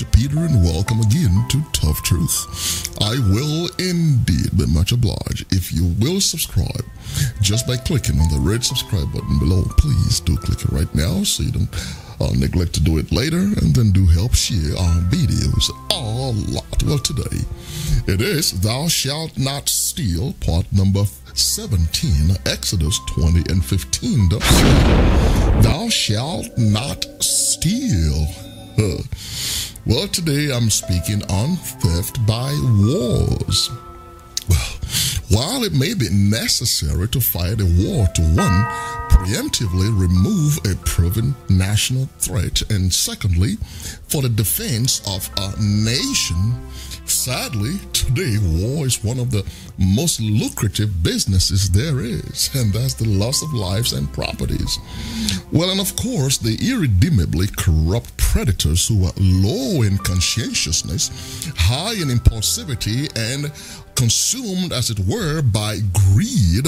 Peter, and welcome again to Tough Truth. I will indeed be much obliged if you will subscribe just by clicking on the red subscribe button below. Please do click it right now so you don't uh, neglect to do it later, and then do help share our videos a lot. Well, today it is Thou Shalt Not Steal, part number 17, Exodus 20 and 15. Thou shalt not steal. Uh, well, today I'm speaking on theft by wars. Well, while it may be necessary to fight a war to one, preemptively remove a proven national threat, and secondly, for the defense of a nation, Sadly, today war is one of the most lucrative businesses there is, and that's the loss of lives and properties. Well, and of course, the irredeemably corrupt predators who are low in conscientiousness, high in impulsivity, and consumed, as it were, by greed,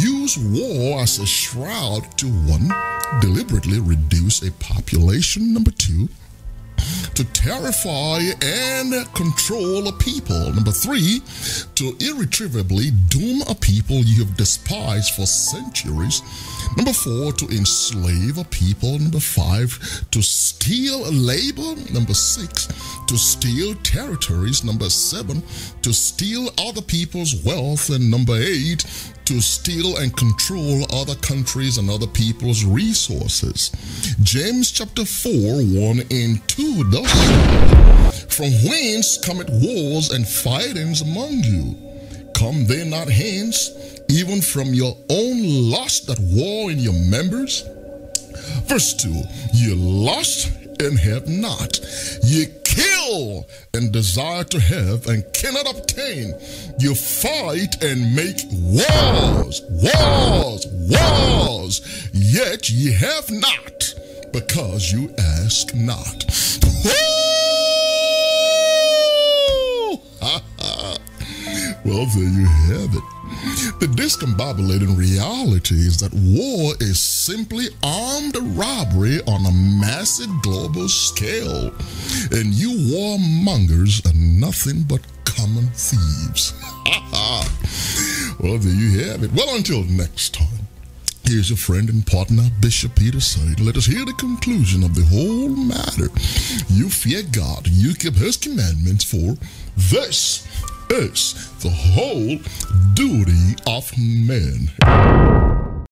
use war as a shroud to one, deliberately reduce a population, number two, to terrify and control a people. Number three, to irretrievably doom a people you have despised for centuries. Number four, to enslave a people. Number five, to steal labor. Number six, to steal territories. Number seven, to steal other people's wealth. And number eight, to steal and control other countries and other people's resources. James chapter 4, 1 and 2 thus From whence cometh wars and fightings among you? Come they not hence, even from your own lust that war in your members? Verse 2 Ye lust and have not. Ye and desire to have and cannot obtain. You fight and make wars, wars, wars, yet ye have not because you ask not. Well, there you have it. The discombobulating reality is that war is simply armed robbery on a massive global scale, and you warmongers are nothing but common thieves. well, there you have it. Well, until next time. Here's your friend and partner, Bishop Peter saying, Let us hear the conclusion of the whole matter. You fear God, you keep his commandments, for this is the whole duty of man.